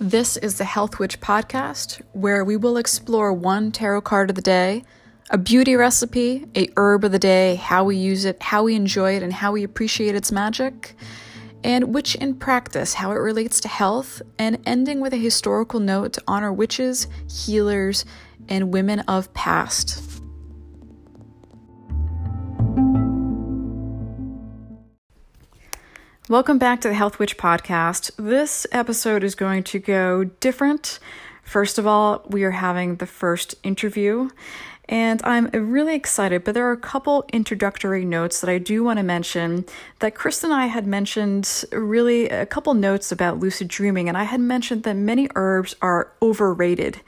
This is the Health Witch podcast, where we will explore one tarot card of the day, a beauty recipe, a herb of the day, how we use it, how we enjoy it, and how we appreciate its magic, and witch in practice, how it relates to health, and ending with a historical note to honor witches, healers, and women of past. Welcome back to the Health Witch podcast. This episode is going to go different. First of all, we are having the first interview, and I'm really excited, but there are a couple introductory notes that I do want to mention that Chris and I had mentioned really a couple notes about lucid dreaming, and I had mentioned that many herbs are overrated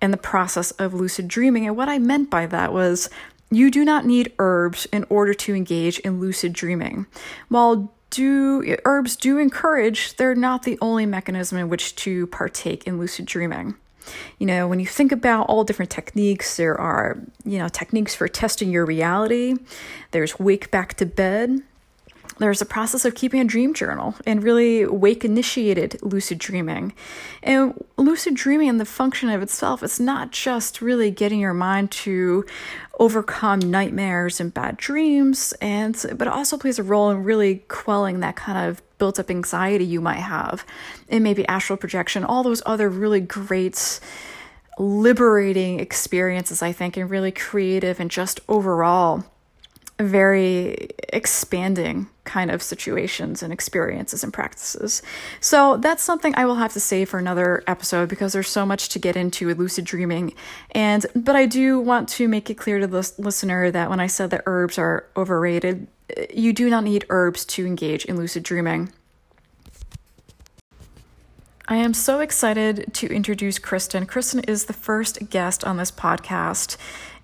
in the process of lucid dreaming. And what I meant by that was you do not need herbs in order to engage in lucid dreaming. While do herbs do encourage, they're not the only mechanism in which to partake in lucid dreaming. You know, when you think about all different techniques, there are, you know, techniques for testing your reality. There's wake back to bed. There's a process of keeping a dream journal and really wake initiated lucid dreaming. And lucid dreaming and the function of itself, it's not just really getting your mind to overcome nightmares and bad dreams and but it also plays a role in really quelling that kind of built up anxiety you might have and maybe astral projection all those other really great liberating experiences i think and really creative and just overall very expanding kind of situations and experiences and practices. So that's something I will have to say for another episode because there's so much to get into with lucid dreaming. And but I do want to make it clear to the listener that when I said that herbs are overrated, eh, you do not need herbs to engage in lucid dreaming. I am so excited to introduce Kristen. Kristen is the first guest on this podcast,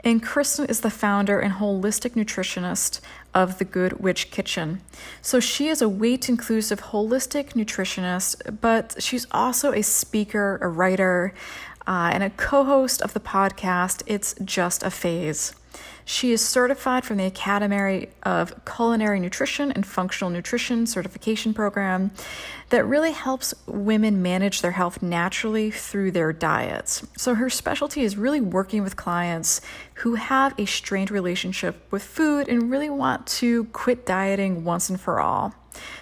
and Kristen is the founder and holistic nutritionist of the Good Witch Kitchen. So she is a weight inclusive holistic nutritionist, but she's also a speaker, a writer, uh, and a co host of the podcast It's Just a Phase. She is certified from the Academy of Culinary Nutrition and Functional Nutrition certification program that really helps women manage their health naturally through their diets. So, her specialty is really working with clients who have a strained relationship with food and really want to quit dieting once and for all.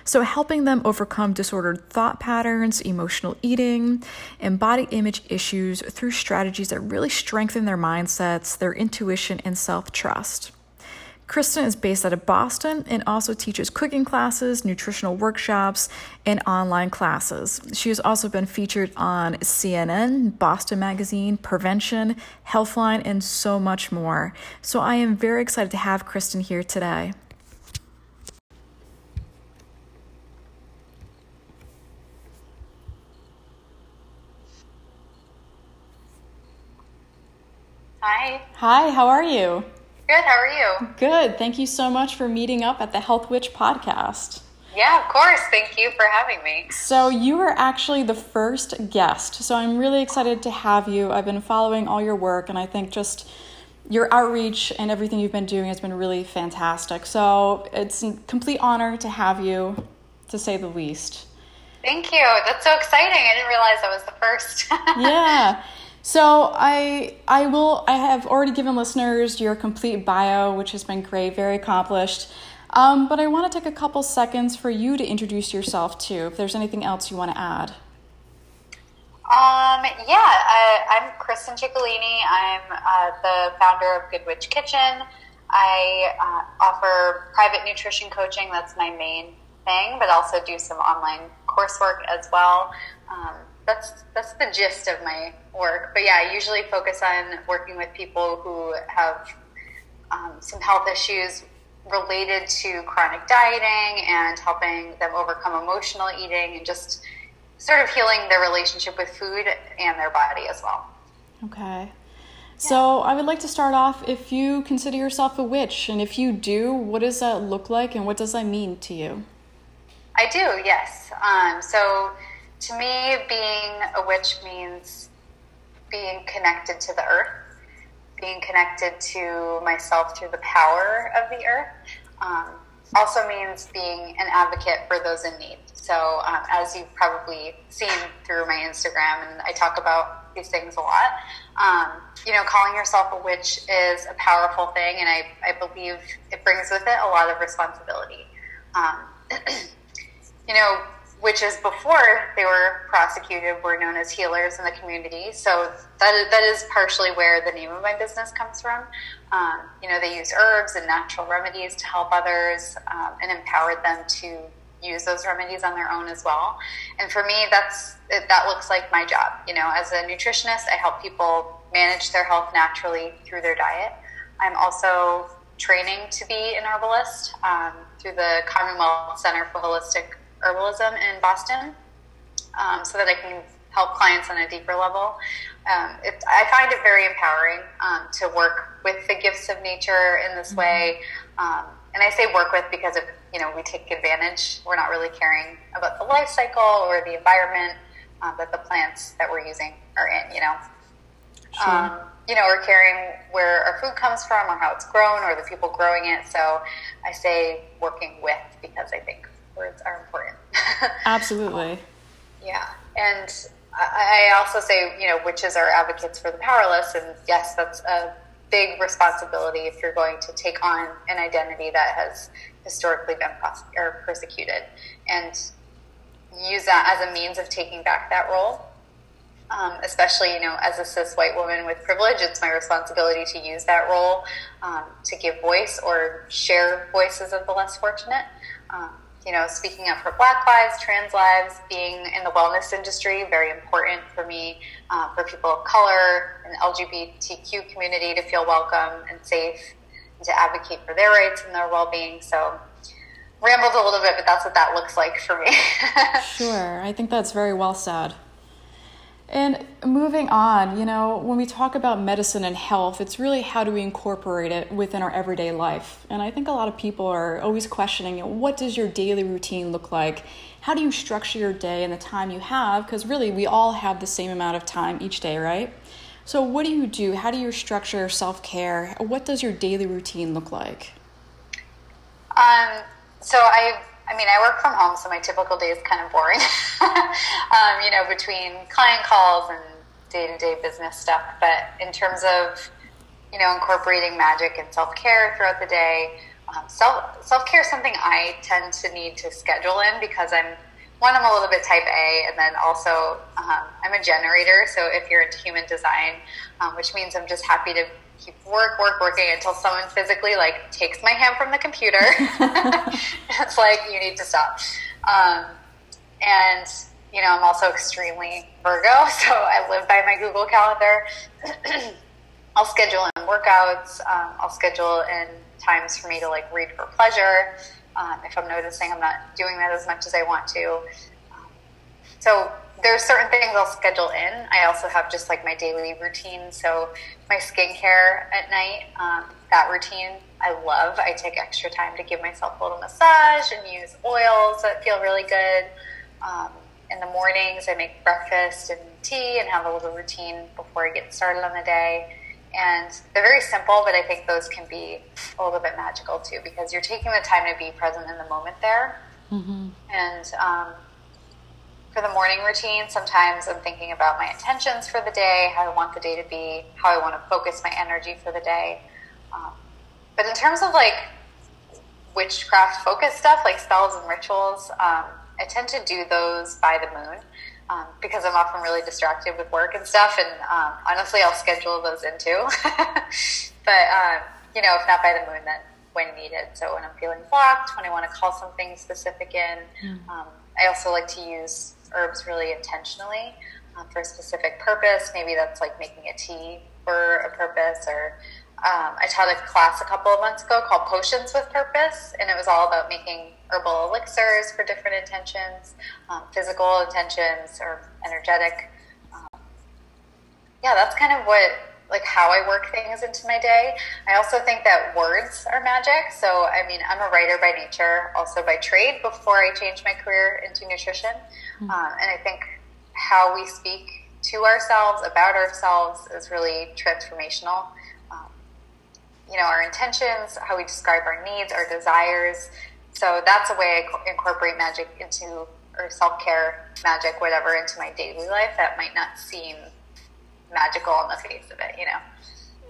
So, helping them overcome disordered thought patterns, emotional eating, and body image issues through strategies that really strengthen their mindsets, their intuition, and self trust. Kristen is based out of Boston and also teaches cooking classes, nutritional workshops, and online classes. She has also been featured on CNN, Boston Magazine, Prevention, Healthline, and so much more. So I am very excited to have Kristen here today. Hi. How are you? Good, how are you? Good. Thank you so much for meeting up at the Health Witch podcast. Yeah, of course. Thank you for having me. So, you were actually the first guest. So, I'm really excited to have you. I've been following all your work, and I think just your outreach and everything you've been doing has been really fantastic. So, it's a complete honor to have you, to say the least. Thank you. That's so exciting. I didn't realize I was the first. yeah. So I I will I have already given listeners your complete bio, which has been great, very accomplished. Um, but I want to take a couple seconds for you to introduce yourself too. If there's anything else you want to add. Um, yeah, I, I'm Kristen Ciccolini. I'm uh, the founder of Good Witch Kitchen. I uh, offer private nutrition coaching. That's my main thing, but also do some online coursework as well. Um, that's that's the gist of my work. But yeah, I usually focus on working with people who have um, some health issues related to chronic dieting and helping them overcome emotional eating and just sort of healing their relationship with food and their body as well. Okay. So I would like to start off if you consider yourself a witch, and if you do, what does that look like and what does that mean to you? I do, yes. Um, so to me, being a witch means being connected to the earth, being connected to myself through the power of the earth. Um, also means being an advocate for those in need. So, um, as you've probably seen through my Instagram, and I talk about these things a lot, um, you know, calling yourself a witch is a powerful thing, and I, I believe it brings with it a lot of responsibility. Um, you know, witches before they were prosecuted were known as healers in the community. So that is, that is partially where the name of my business comes from. Um, you know, they use herbs and natural remedies to help others um, and empowered them to use those remedies on their own as well. And for me, that's that looks like my job. You know, as a nutritionist, I help people manage their health naturally through their diet. I'm also training to be an herbalist um, through the Commonwealth Center for Holistic Herbalism in Boston, um, so that I can help clients on a deeper level. Um, it, I find it very empowering um, to work with the gifts of nature in this mm-hmm. way. Um, and I say work with because if you know we take advantage, we're not really caring about the life cycle or the environment uh, that the plants that we're using are in. You know, sure. um, you know, we're caring where our food comes from or how it's grown or the people growing it. So I say working with because I think words are important. Absolutely. yeah, and I also say, you know, witches are advocates for the powerless, and yes, that's a big responsibility if you're going to take on an identity that has historically been pros- or persecuted, and use that as a means of taking back that role. Um, especially, you know, as a cis white woman with privilege, it's my responsibility to use that role um, to give voice or share voices of the less fortunate. Um, you know, speaking up for Black lives, trans lives, being in the wellness industry, very important for me, uh, for people of color and LGBTQ community to feel welcome and safe and to advocate for their rights and their well being. So, rambled a little bit, but that's what that looks like for me. sure. I think that's very well said. And moving on, you know, when we talk about medicine and health, it's really how do we incorporate it within our everyday life. And I think a lot of people are always questioning what does your daily routine look like? How do you structure your day and the time you have? Because really, we all have the same amount of time each day, right? So, what do you do? How do you structure self care? What does your daily routine look like? Um, so, I I mean, I work from home, so my typical day is kind of boring. um, you know, between client calls and day to day business stuff. But in terms of, you know, incorporating magic and self care throughout the day, um, self self care is something I tend to need to schedule in because I'm one, I'm a little bit type A, and then also um, I'm a generator. So if you're into human design, um, which means I'm just happy to keep work, work, working until someone physically like takes my hand from the computer. it's like you need to stop. Um, and you know, I'm also extremely Virgo, so I live by my Google Calendar. I'll schedule in workouts. Um, I'll schedule in times for me to like read for pleasure. Um, if I'm noticing I'm not doing that as much as I want to. So there's certain things I'll schedule in. I also have just like my daily routine. So my skincare at night, um, that routine I love. I take extra time to give myself a little massage and use oils that feel really good. Um, in the mornings, I make breakfast and tea and have a little routine before I get started on the day. And they're very simple, but I think those can be a little bit magical too because you're taking the time to be present in the moment there. Mm-hmm. And um, for the morning routine, sometimes I'm thinking about my intentions for the day, how I want the day to be, how I want to focus my energy for the day. Um, but in terms of like witchcraft focused stuff, like spells and rituals, um, I tend to do those by the moon um, because I'm often really distracted with work and stuff. And um, honestly, I'll schedule those in too. but, um, you know, if not by the moon, then when needed. So when I'm feeling blocked, when I want to call something specific in, mm. I also like to use herbs really intentionally um, for a specific purpose. Maybe that's like making a tea for a purpose or um, I taught a class a couple of months ago called Potions with Purpose, and it was all about making herbal elixirs for different intentions, um, physical intentions or energetic. Um, yeah, that's kind of what like how I work things into my day. I also think that words are magic. So, I mean, I'm a writer by nature, also by trade before I changed my career into nutrition. Mm-hmm. Um, and I think how we speak to ourselves, about ourselves, is really transformational. Um, you know, our intentions, how we describe our needs, our desires, so that's a way I incorporate magic into or self care magic, whatever, into my daily life that might not seem magical on the face of it, you know.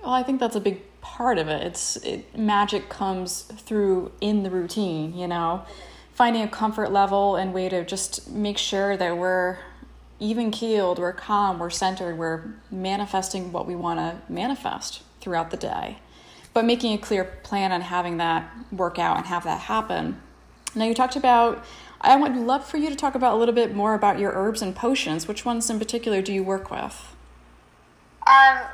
Well, I think that's a big part of it. It's it, magic comes through in the routine, you know, finding a comfort level and way to just make sure that we're even keeled, we're calm, we're centered, we're manifesting what we want to manifest throughout the day. But making a clear plan on having that work out and have that happen. Now, you talked about, I would love for you to talk about a little bit more about your herbs and potions. Which ones in particular do you work with? Um,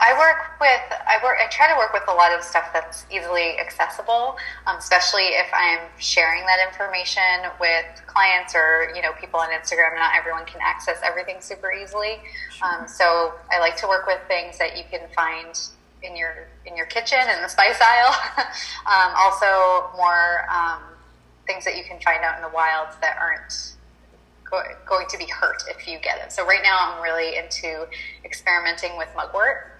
I work with I work I try to work with a lot of stuff that's easily accessible, um, especially if I'm sharing that information with clients or you know people on Instagram. Not everyone can access everything super easily, um, so I like to work with things that you can find in your in your kitchen in the spice aisle. um, also, more um, things that you can find out in the wilds that aren't going to be hurt if you get it. So right now, I'm really into experimenting with mugwort.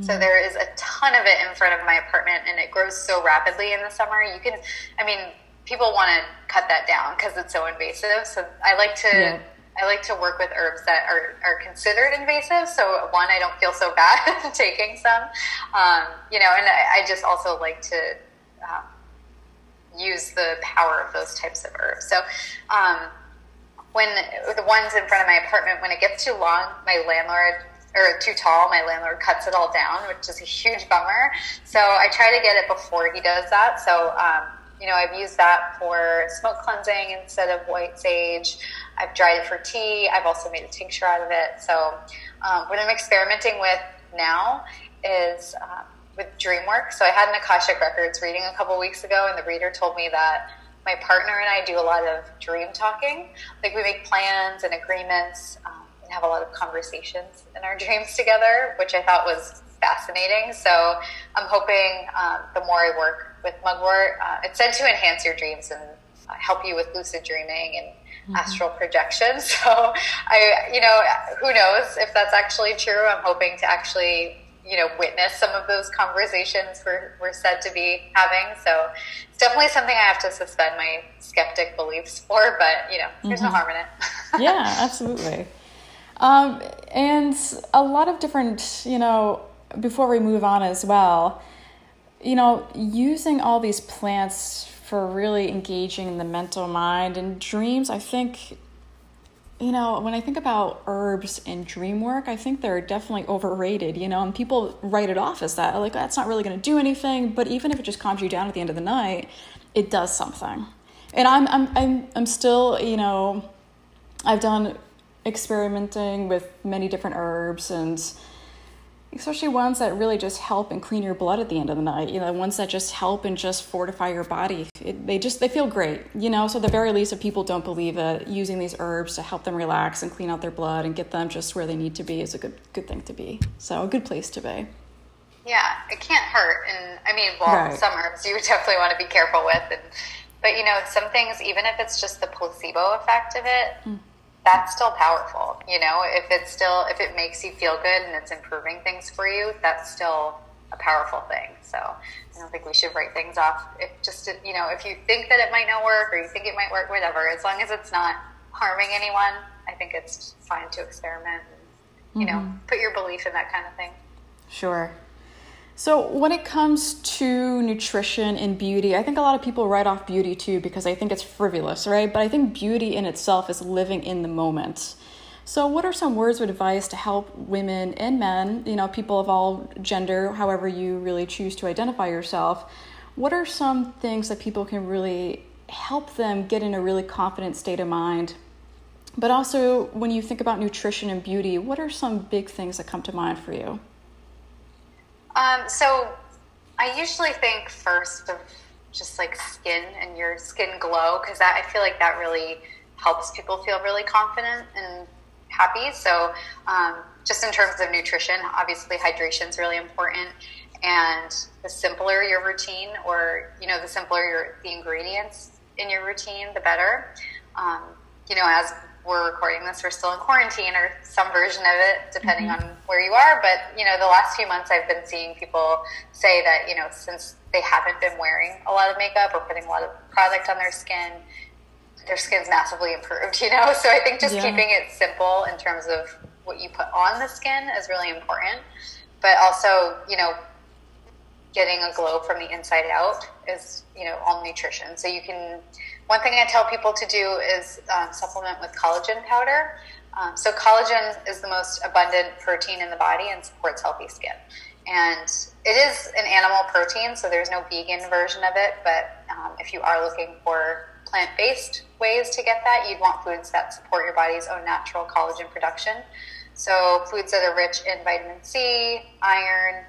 So there is a ton of it in front of my apartment, and it grows so rapidly in the summer. You can, I mean, people want to cut that down because it's so invasive. So I like to. Yeah. I like to work with herbs that are, are considered invasive. So one, I don't feel so bad taking some, um, you know, and I, I, just also like to um, use the power of those types of herbs. So um, when the ones in front of my apartment, when it gets too long, my landlord or too tall, my landlord cuts it all down, which is a huge bummer. So I try to get it before he does that. So, um, you know, I've used that for smoke cleansing instead of white sage. I've dried it for tea. I've also made a tincture out of it. So, um, what I'm experimenting with now is uh, with dream work. So, I had an Akashic Records reading a couple weeks ago, and the reader told me that my partner and I do a lot of dream talking. Like, we make plans and agreements. Um, and have a lot of conversations in our dreams together, which I thought was fascinating. So I'm hoping um, the more I work with Mugwort, uh, it's said to enhance your dreams and uh, help you with lucid dreaming and mm-hmm. astral projection. So I, you know, who knows if that's actually true? I'm hoping to actually you know, witness some of those conversations we're, we're said to be having. So it's definitely something I have to suspend my skeptic beliefs for, but, you know, there's mm-hmm. no harm in it. yeah, absolutely. Um, and a lot of different, you know, before we move on as well, you know, using all these plants for really engaging the mental mind and dreams, I think, you know, when I think about herbs and dream work, I think they're definitely overrated, you know, and people write it off as that. Like, that's not really going to do anything. But even if it just calms you down at the end of the night, it does something. And I'm, I'm, I'm, I'm still, you know, I've done experimenting with many different herbs and especially ones that really just help and clean your blood at the end of the night you know ones that just help and just fortify your body. It, they just they feel great you know? So the very least if people don't believe that using these herbs to help them relax and clean out their blood and get them just where they need to be is a good good thing to be. So a good place to be. Yeah it can't hurt. And i mean well right. some herbs you definitely want to be careful with. And but you know some things even if it's just the placebo effect of it mm that's still powerful. You know, if it's still if it makes you feel good and it's improving things for you, that's still a powerful thing. So I don't think we should write things off. If just you know, if you think that it might not work or you think it might work, whatever. As long as it's not harming anyone, I think it's fine to experiment. And, you mm-hmm. know, put your belief in that kind of thing. Sure. So, when it comes to nutrition and beauty, I think a lot of people write off beauty too because I think it's frivolous, right? But I think beauty in itself is living in the moment. So, what are some words of advice to help women and men, you know, people of all gender, however you really choose to identify yourself? What are some things that people can really help them get in a really confident state of mind? But also, when you think about nutrition and beauty, what are some big things that come to mind for you? Um, so I usually think first of just like skin and your skin glow because I feel like that really helps people feel really confident and happy. So um, just in terms of nutrition, obviously hydration is really important. And the simpler your routine, or you know, the simpler your the ingredients in your routine, the better. Um, you know, as we're recording this, we're still in quarantine or some version of it, depending mm-hmm. on where you are. But, you know, the last few months I've been seeing people say that, you know, since they haven't been wearing a lot of makeup or putting a lot of product on their skin, their skin's massively improved, you know? So I think just yeah. keeping it simple in terms of what you put on the skin is really important. But also, you know, getting a glow from the inside out is, you know, all nutrition. So you can, one thing I tell people to do is um, supplement with collagen powder. Um, so collagen is the most abundant protein in the body and supports healthy skin. And it is an animal protein, so there's no vegan version of it. But um, if you are looking for plant-based ways to get that, you'd want foods that support your body's own natural collagen production. So foods that are rich in vitamin C, iron,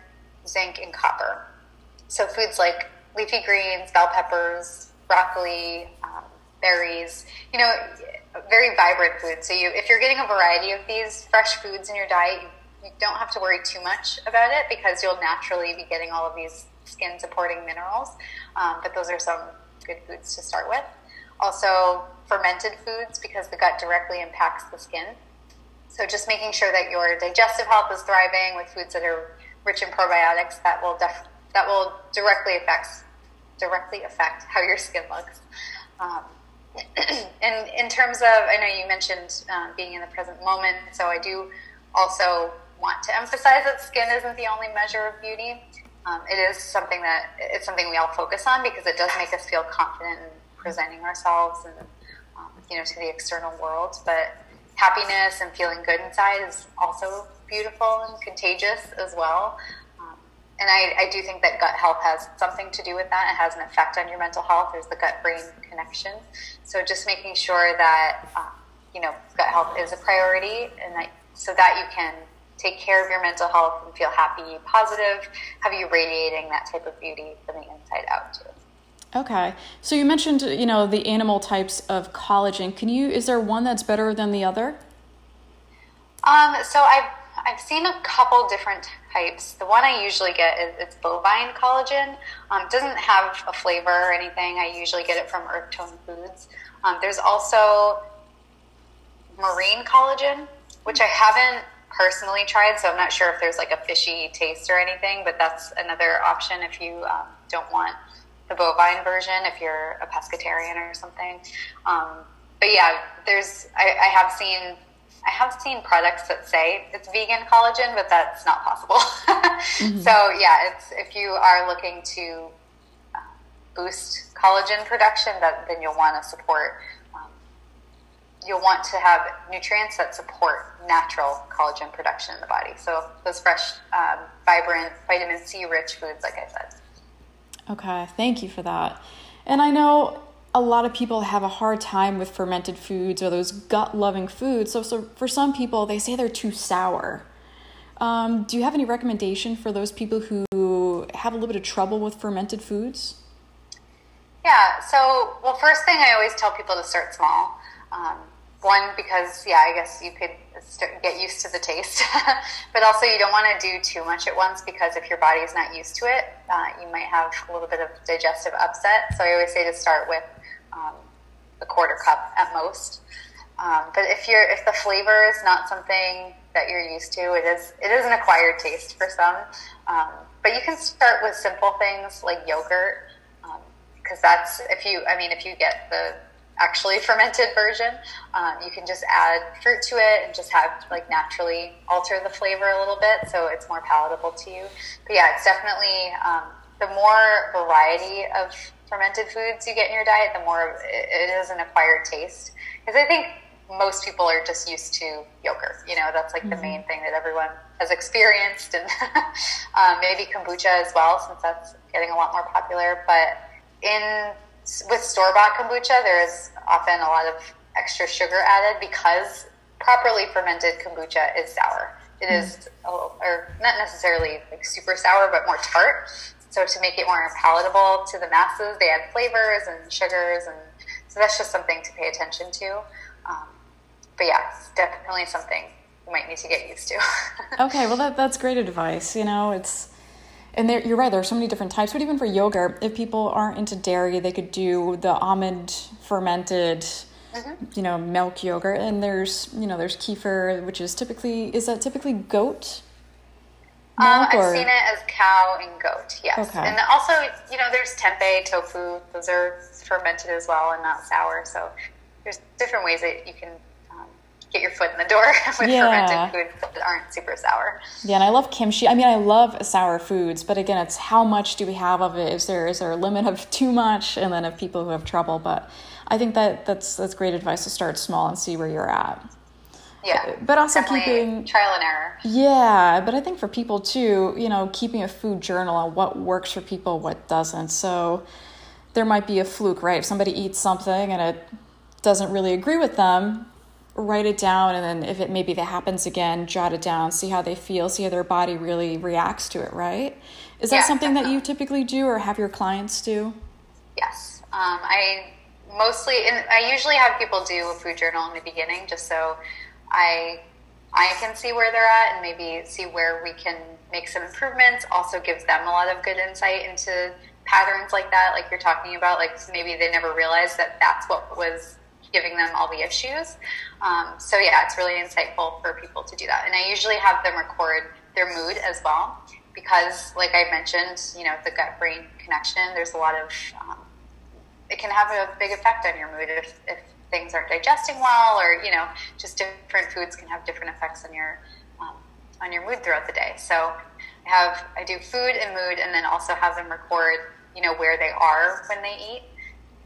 zinc, and copper. So foods like leafy greens, bell peppers, broccoli, berries, you know, very vibrant foods. So you, if you're getting a variety of these fresh foods in your diet, you, you don't have to worry too much about it because you'll naturally be getting all of these skin supporting minerals. Um, but those are some good foods to start with. Also, fermented foods because the gut directly impacts the skin. So just making sure that your digestive health is thriving with foods that are rich in probiotics that will def- that will directly affect directly affect how your skin looks. Um, and in terms of, I know you mentioned um, being in the present moment, so I do also want to emphasize that skin isn't the only measure of beauty. Um, it is something that it's something we all focus on because it does make us feel confident in presenting ourselves and um, you know to the external world. But happiness and feeling good inside is also beautiful and contagious as well and I, I do think that gut health has something to do with that. It has an effect on your mental health. There's the gut brain connection. So just making sure that um, you know gut health is a priority, and that so that you can take care of your mental health and feel happy, positive, have you radiating that type of beauty from the inside out too. Okay, so you mentioned you know the animal types of collagen. Can you? Is there one that's better than the other? Um, so I've I've seen a couple different The one I usually get is it's bovine collagen. Um, doesn't have a flavor or anything. I usually get it from Earth Tone Foods. Um, there's also marine collagen, which I haven't personally tried, so I'm not sure if there's like a fishy taste or anything. But that's another option if you um, don't want the bovine version, if you're a pescatarian or something. Um, but yeah, there's I, I have seen I have seen products that say it's vegan collagen, but that's not possible. mm-hmm. So yeah, it's if you are looking to uh, boost collagen production, that then you'll want to support. Um, you'll want to have nutrients that support natural collagen production in the body. So those fresh, um, vibrant, vitamin C rich foods, like I said. Okay, thank you for that. And I know a lot of people have a hard time with fermented foods or those gut loving foods. So, so for some people, they say they're too sour. Um, do you have any recommendation for those people who have a little bit of trouble with fermented foods? Yeah, so, well, first thing I always tell people to start small. Um, one, because, yeah, I guess you could start, get used to the taste. but also, you don't want to do too much at once because if your body is not used to it, uh, you might have a little bit of digestive upset. So I always say to start with um, a quarter cup at most. Um, but if you're if the flavor is not something that you're used to, it is it is an acquired taste for some. Um, but you can start with simple things like yogurt, because um, that's if you I mean if you get the actually fermented version, um, you can just add fruit to it and just have like naturally alter the flavor a little bit so it's more palatable to you. But yeah, it's definitely um, the more variety of fermented foods you get in your diet, the more it is an acquired taste. Because I think most people are just used to yogurt. You know, that's like mm-hmm. the main thing that everyone has experienced, and um, maybe kombucha as well, since that's getting a lot more popular. But in with store bought kombucha, there is often a lot of extra sugar added because properly fermented kombucha is sour. It mm-hmm. is, or not necessarily like super sour, but more tart. So to make it more palatable to the masses, they add flavors and sugars, and so that's just something to pay attention to. Um, but yeah, it's definitely something you might need to get used to. okay, well that that's great advice. You know, it's and there, you're right. There are so many different types. But even for yogurt, if people aren't into dairy, they could do the almond fermented mm-hmm. you know, milk yogurt, and there's you know there's kefir, which is typically is that typically goat um, I've seen it as cow and goat, yes. Okay. And also, you know, there's tempeh, tofu. Those are fermented as well and not sour. So there's different ways that you can um, get your foot in the door with yeah. fermented foods that aren't super sour. Yeah, and I love kimchi. I mean, I love sour foods, but again, it's how much do we have of it? Is there is there a limit of too much, and then of people who have trouble? But I think that that's that's great advice to start small and see where you're at. Yeah. But also keeping trial and error. Yeah, but I think for people too, you know, keeping a food journal on what works for people, what doesn't. So there might be a fluke, right? If somebody eats something and it doesn't really agree with them, write it down and then if it maybe that happens again, jot it down, see how they feel, see how their body really reacts to it, right? Is that yeah, something definitely. that you typically do or have your clients do? Yes. Um, I mostly, and I usually have people do a food journal in the beginning just so I I can see where they're at and maybe see where we can make some improvements. Also gives them a lot of good insight into patterns like that, like you're talking about. Like maybe they never realized that that's what was giving them all the issues. Um, so yeah, it's really insightful for people to do that. And I usually have them record their mood as well because, like I mentioned, you know, the gut brain connection. There's a lot of um, it can have a big effect on your mood if, if things aren't digesting well, or you know, just different foods can have different effects on your um, on your mood throughout the day. So I have I do food and mood, and then also have them record you know where they are when they eat,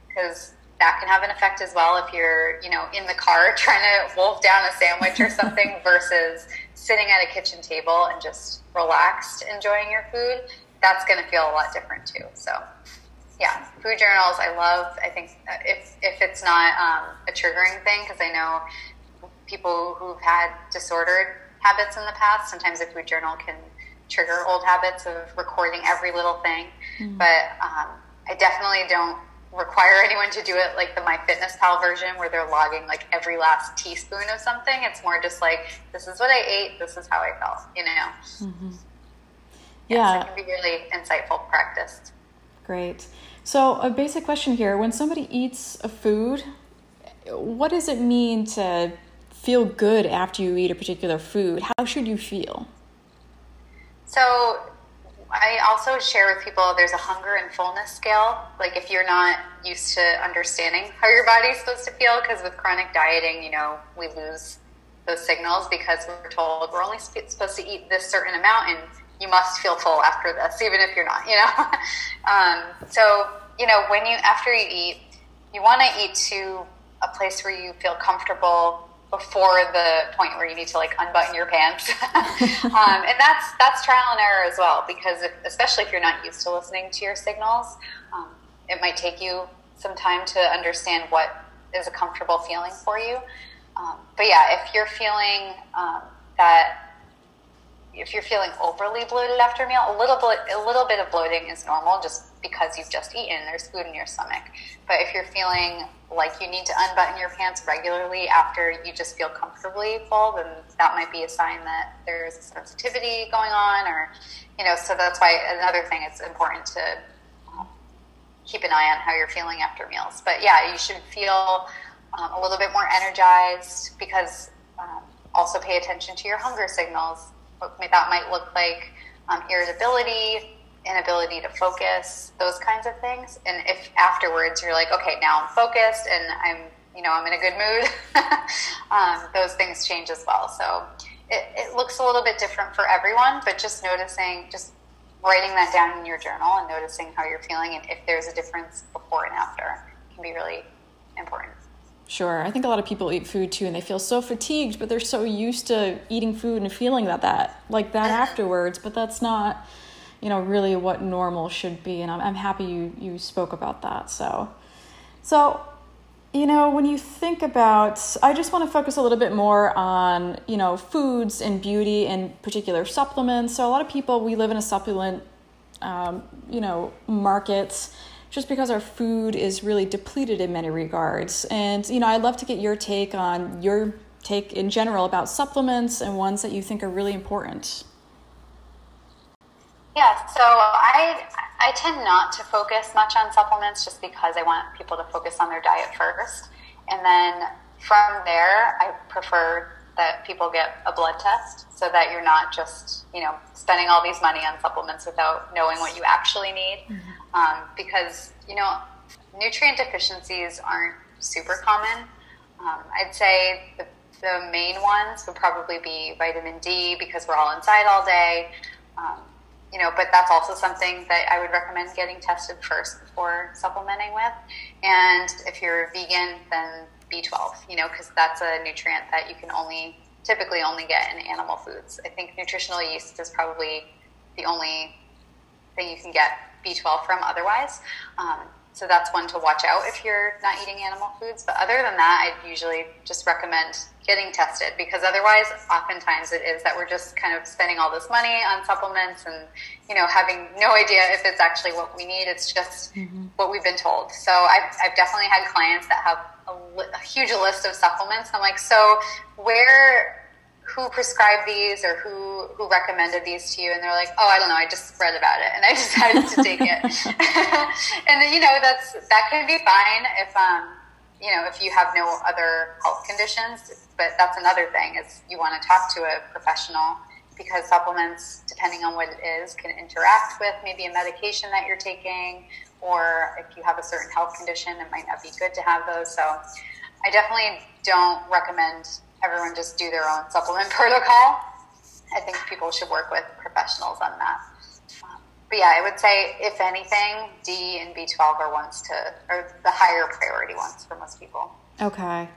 because that can have an effect as well if you're you know in the car trying to wolf down a sandwich or something versus sitting at a kitchen table and just relaxed enjoying your food. That's going to feel a lot different too. So yeah, food journals I love. I think if if it's not um, a triggering thing, because I know people who've had disordered habits in the past, sometimes a food journal can trigger old habits of recording every little thing. Mm-hmm. But um, I definitely don't require anyone to do it like the MyFitnessPal version where they're logging like every last teaspoon of something. It's more just like this is what I ate, this is how I felt, you know. Mm-hmm. Yeah. So it can be really insightful practice. Great. So, a basic question here when somebody eats a food, what does it mean to feel good after you eat a particular food? How should you feel? So, I also share with people there's a hunger and fullness scale. Like, if you're not used to understanding how your body's supposed to feel, because with chronic dieting, you know, we lose those signals because we're told we're only supposed to eat this certain amount and you must feel full after this, even if you're not, you know? um, so, you know, when you, after you eat, you want to eat to a place where you feel comfortable before the point where you need to like unbutton your pants. um, and that's, that's trial and error as well, because if, especially if you're not used to listening to your signals, um, it might take you some time to understand what is a comfortable feeling for you. Um, but yeah, if you're feeling um, that if you're feeling overly bloated after a meal, a little bit a little bit of bloating is normal just because you've just eaten. There's food in your stomach. But if you're feeling like you need to unbutton your pants regularly after you just feel comfortably full, then that might be a sign that there's sensitivity going on, or you know. So that's why another thing it's important to keep an eye on how you're feeling after meals. But yeah, you should feel um, a little bit more energized because. Um, also pay attention to your hunger signals that might look like um, irritability, inability to focus, those kinds of things. And if afterwards you're like, okay, now I'm focused and I'm, you know, I'm in a good mood, um, those things change as well. So it, it looks a little bit different for everyone, but just noticing, just writing that down in your journal and noticing how you're feeling and if there's a difference before and after can be really important. Sure. I think a lot of people eat food too and they feel so fatigued, but they're so used to eating food and feeling that that like that uh-huh. afterwards, but that's not you know really what normal should be and I'm I'm happy you you spoke about that. So so you know, when you think about, I just want to focus a little bit more on, you know, foods and beauty and particular supplements. So a lot of people, we live in a supplement, um, you know, markets just because our food is really depleted in many regards. And, you know, I'd love to get your take on your take in general about supplements and ones that you think are really important. Yeah, so I I tend not to focus much on supplements just because I want people to focus on their diet first. and then from there, I prefer that people get a blood test so that you're not just you know spending all these money on supplements without knowing what you actually need mm-hmm. Um, because you know nutrient deficiencies aren't super common. Um, i'd say the, the, main ones would probably be vitamin d because we're all inside all day. Um, you know but that's also something that i would recommend getting tested first before supplementing with. And if you're vegan then B12, you know, because that's a nutrient that you can only typically only get in animal foods. I think nutritional yeast is probably the only thing you can get B12 from otherwise. Um, so that's one to watch out if you're not eating animal foods. But other than that, I'd usually just recommend getting tested because otherwise, oftentimes it is that we're just kind of spending all this money on supplements and you know having no idea if it's actually what we need. It's just mm-hmm. what we've been told. So I've, I've definitely had clients that have a, a huge list of supplements. I'm like, so where who prescribed these or who who recommended these to you? And they're like oh i don't know. I just read about it. And i decided to take it. And you know that's that can be fine if um you know if you have no other health conditions but that's another thing is you want to talk to a professional because supplements depending on what it is can interact with maybe a medication that you're taking or if you have a certain health condition it might not be good to have those. So i definitely don't recommend everyone just do their own supplement protocol. I think people should work with professionals on that. Um, but yeah, I would say if anything, D and B12 are ones to, are the higher priority ones for most people. Okay.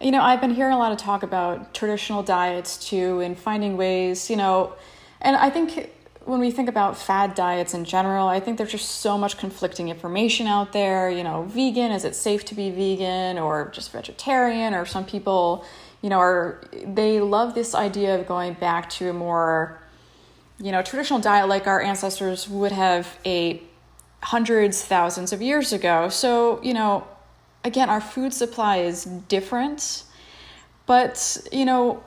You know, I've been hearing a lot of talk about traditional diets too and finding ways, you know, and I think when we think about fad diets in general, I think there's just so much conflicting information out there. You know, vegan, is it safe to be vegan or just vegetarian? Or some people, you know, are they love this idea of going back to a more, you know, traditional diet like our ancestors would have ate hundreds, thousands of years ago. So, you know, again, our food supply is different, but, you know,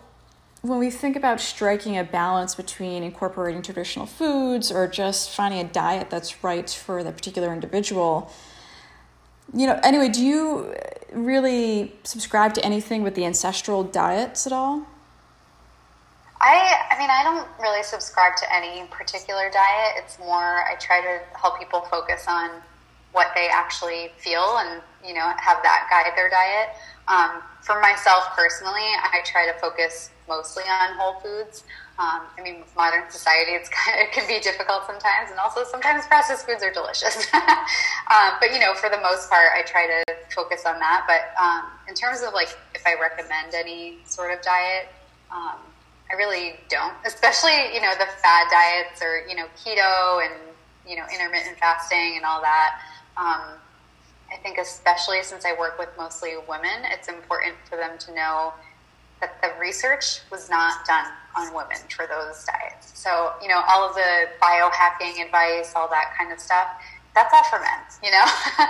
when we think about striking a balance between incorporating traditional foods or just finding a diet that's right for the particular individual, you know, anyway, do you really subscribe to anything with the ancestral diets at all? I, I mean, I don't really subscribe to any particular diet. It's more, I try to help people focus on what they actually feel and, you know, have that guide their diet. Um, for myself personally, I try to focus mostly on whole foods. Um, I mean, with modern society, it's kind of, it can be difficult sometimes, and also sometimes processed foods are delicious. um, but you know, for the most part, I try to focus on that. But um, in terms of like if I recommend any sort of diet, um, I really don't. Especially you know the fad diets or you know keto and you know intermittent fasting and all that. Um, I think especially since I work with mostly women, it's important for them to know that the research was not done on women for those diets. So, you know, all of the biohacking advice, all that kind of stuff, that's all for men, you know?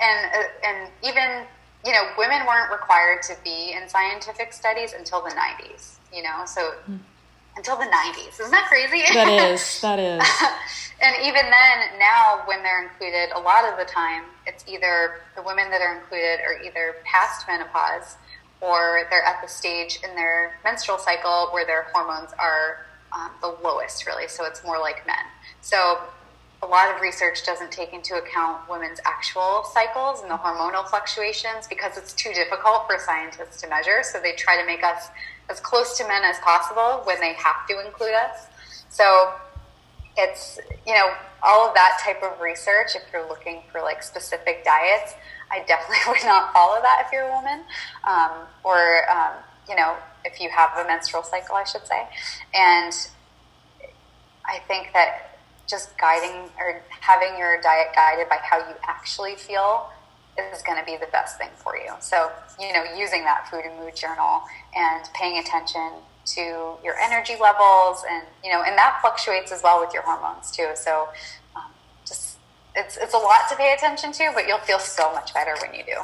and, uh, and even, you know, women weren't required to be in scientific studies until the 90s, you know? So, mm. until the 90s. Isn't that crazy? That is, that is. and even then, now when they're included, a lot of the time, it's either the women that are included are either past menopause or they're at the stage in their menstrual cycle where their hormones are um, the lowest, really. So it's more like men. So a lot of research doesn't take into account women's actual cycles and the hormonal fluctuations because it's too difficult for scientists to measure. So they try to make us as close to men as possible when they have to include us. So it's, you know, all of that type of research, if you're looking for like specific diets, I definitely would not follow that if you're a woman, um, or um, you know, if you have a menstrual cycle, I should say. And I think that just guiding or having your diet guided by how you actually feel is going to be the best thing for you. So, you know, using that food and mood journal and paying attention to your energy levels and, you know, and that fluctuates as well with your hormones too. So, it's it's a lot to pay attention to, but you'll feel so much better when you do.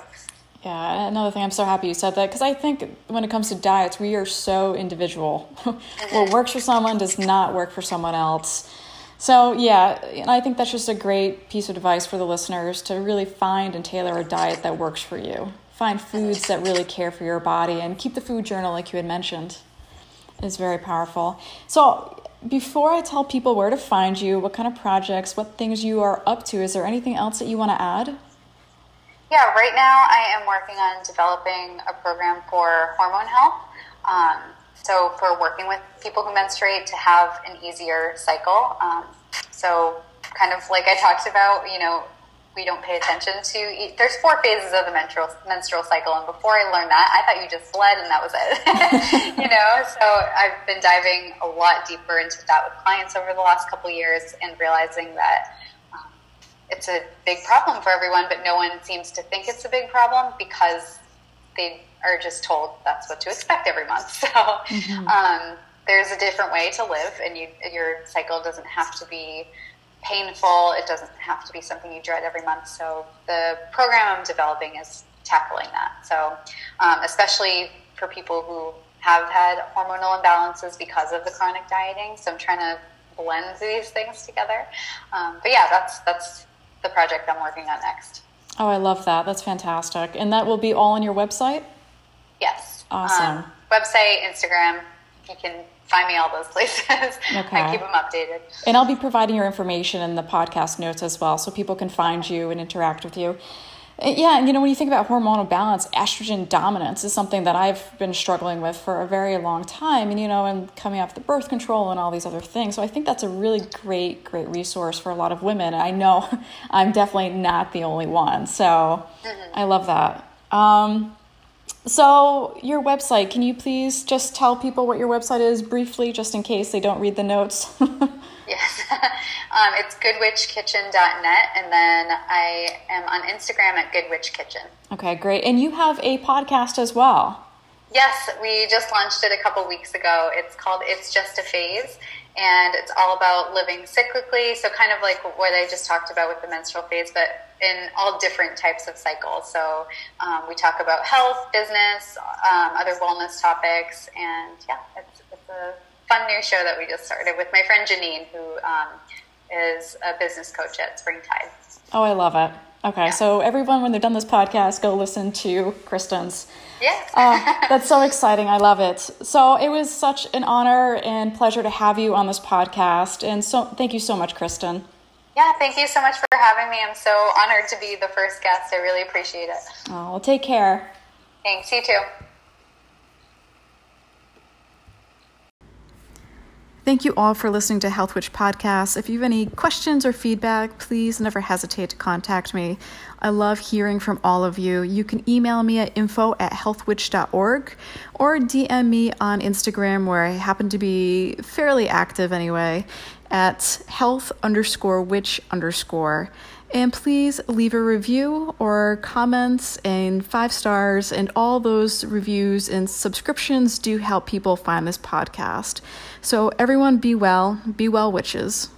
Yeah, another thing, I'm so happy you said that because I think when it comes to diets, we are so individual. what works for someone does not work for someone else. So, yeah, and I think that's just a great piece of advice for the listeners to really find and tailor a diet that works for you, find foods that really care for your body and keep the food journal like you had mentioned is very powerful. So, before I tell people where to find you, what kind of projects, what things you are up to, is there anything else that you want to add? Yeah, right now I am working on developing a program for hormone health. Um, so, for working with people who menstruate to have an easier cycle. Um, so, kind of like I talked about, you know, we don't pay attention to. There's four phases of the menstrual menstrual cycle, and before I learned that, I thought you just bled and that was it. you know, so I've been diving a lot deeper into that with clients over the last couple years, and realizing that um, it's a big problem for everyone, but no one seems to think it's a big problem because they are just told that's what to expect every month. So. Mm-hmm. Um, there's a different way to live, and you, your cycle doesn't have to be painful. It doesn't have to be something you dread every month. So the program I'm developing is tackling that. So um, especially for people who have had hormonal imbalances because of the chronic dieting. So I'm trying to blend these things together. Um, but yeah, that's that's the project I'm working on next. Oh, I love that. That's fantastic. And that will be all on your website? Yes. Awesome. Um, website, Instagram. You can find me all those places. Okay. I keep them updated. And I'll be providing your information in the podcast notes as well so people can find you and interact with you. Uh, yeah, and you know, when you think about hormonal balance, estrogen dominance is something that I've been struggling with for a very long time, and you know, and coming off the birth control and all these other things. So I think that's a really great, great resource for a lot of women. I know I'm definitely not the only one, so mm-hmm. I love that. Um, so, your website, can you please just tell people what your website is briefly, just in case they don't read the notes? yes. um, it's goodwitchkitchen.net, and then I am on Instagram at goodwitchkitchen. Okay, great. And you have a podcast as well. Yes, we just launched it a couple weeks ago. It's called It's Just a Phase, and it's all about living cyclically. So, kind of like what I just talked about with the menstrual phase, but in all different types of cycles. So, um, we talk about health, business, um, other wellness topics, and yeah, it's, it's, a fun new show that we just started with my friend Janine, who um, is a business coach at Springtide. Oh, I love it. Okay, yeah. so everyone, when they're done this podcast, go listen to Kristen's yeah. uh, that's so exciting. I love it. So it was such an honor and pleasure to have you on this podcast. And so thank you so much, Kristen. Yeah, thank you so much for having me. I'm so honored to be the first guest. I really appreciate it. Oh, well, take care. Thanks. You too. Thank you all for listening to Health Witch Podcast. If you have any questions or feedback, please never hesitate to contact me. I love hearing from all of you. You can email me at info at healthwitch.org or DM me on Instagram, where I happen to be fairly active anyway, at health underscore witch underscore. And please leave a review or comments and five stars, and all those reviews and subscriptions do help people find this podcast. So, everyone, be well, be well, witches.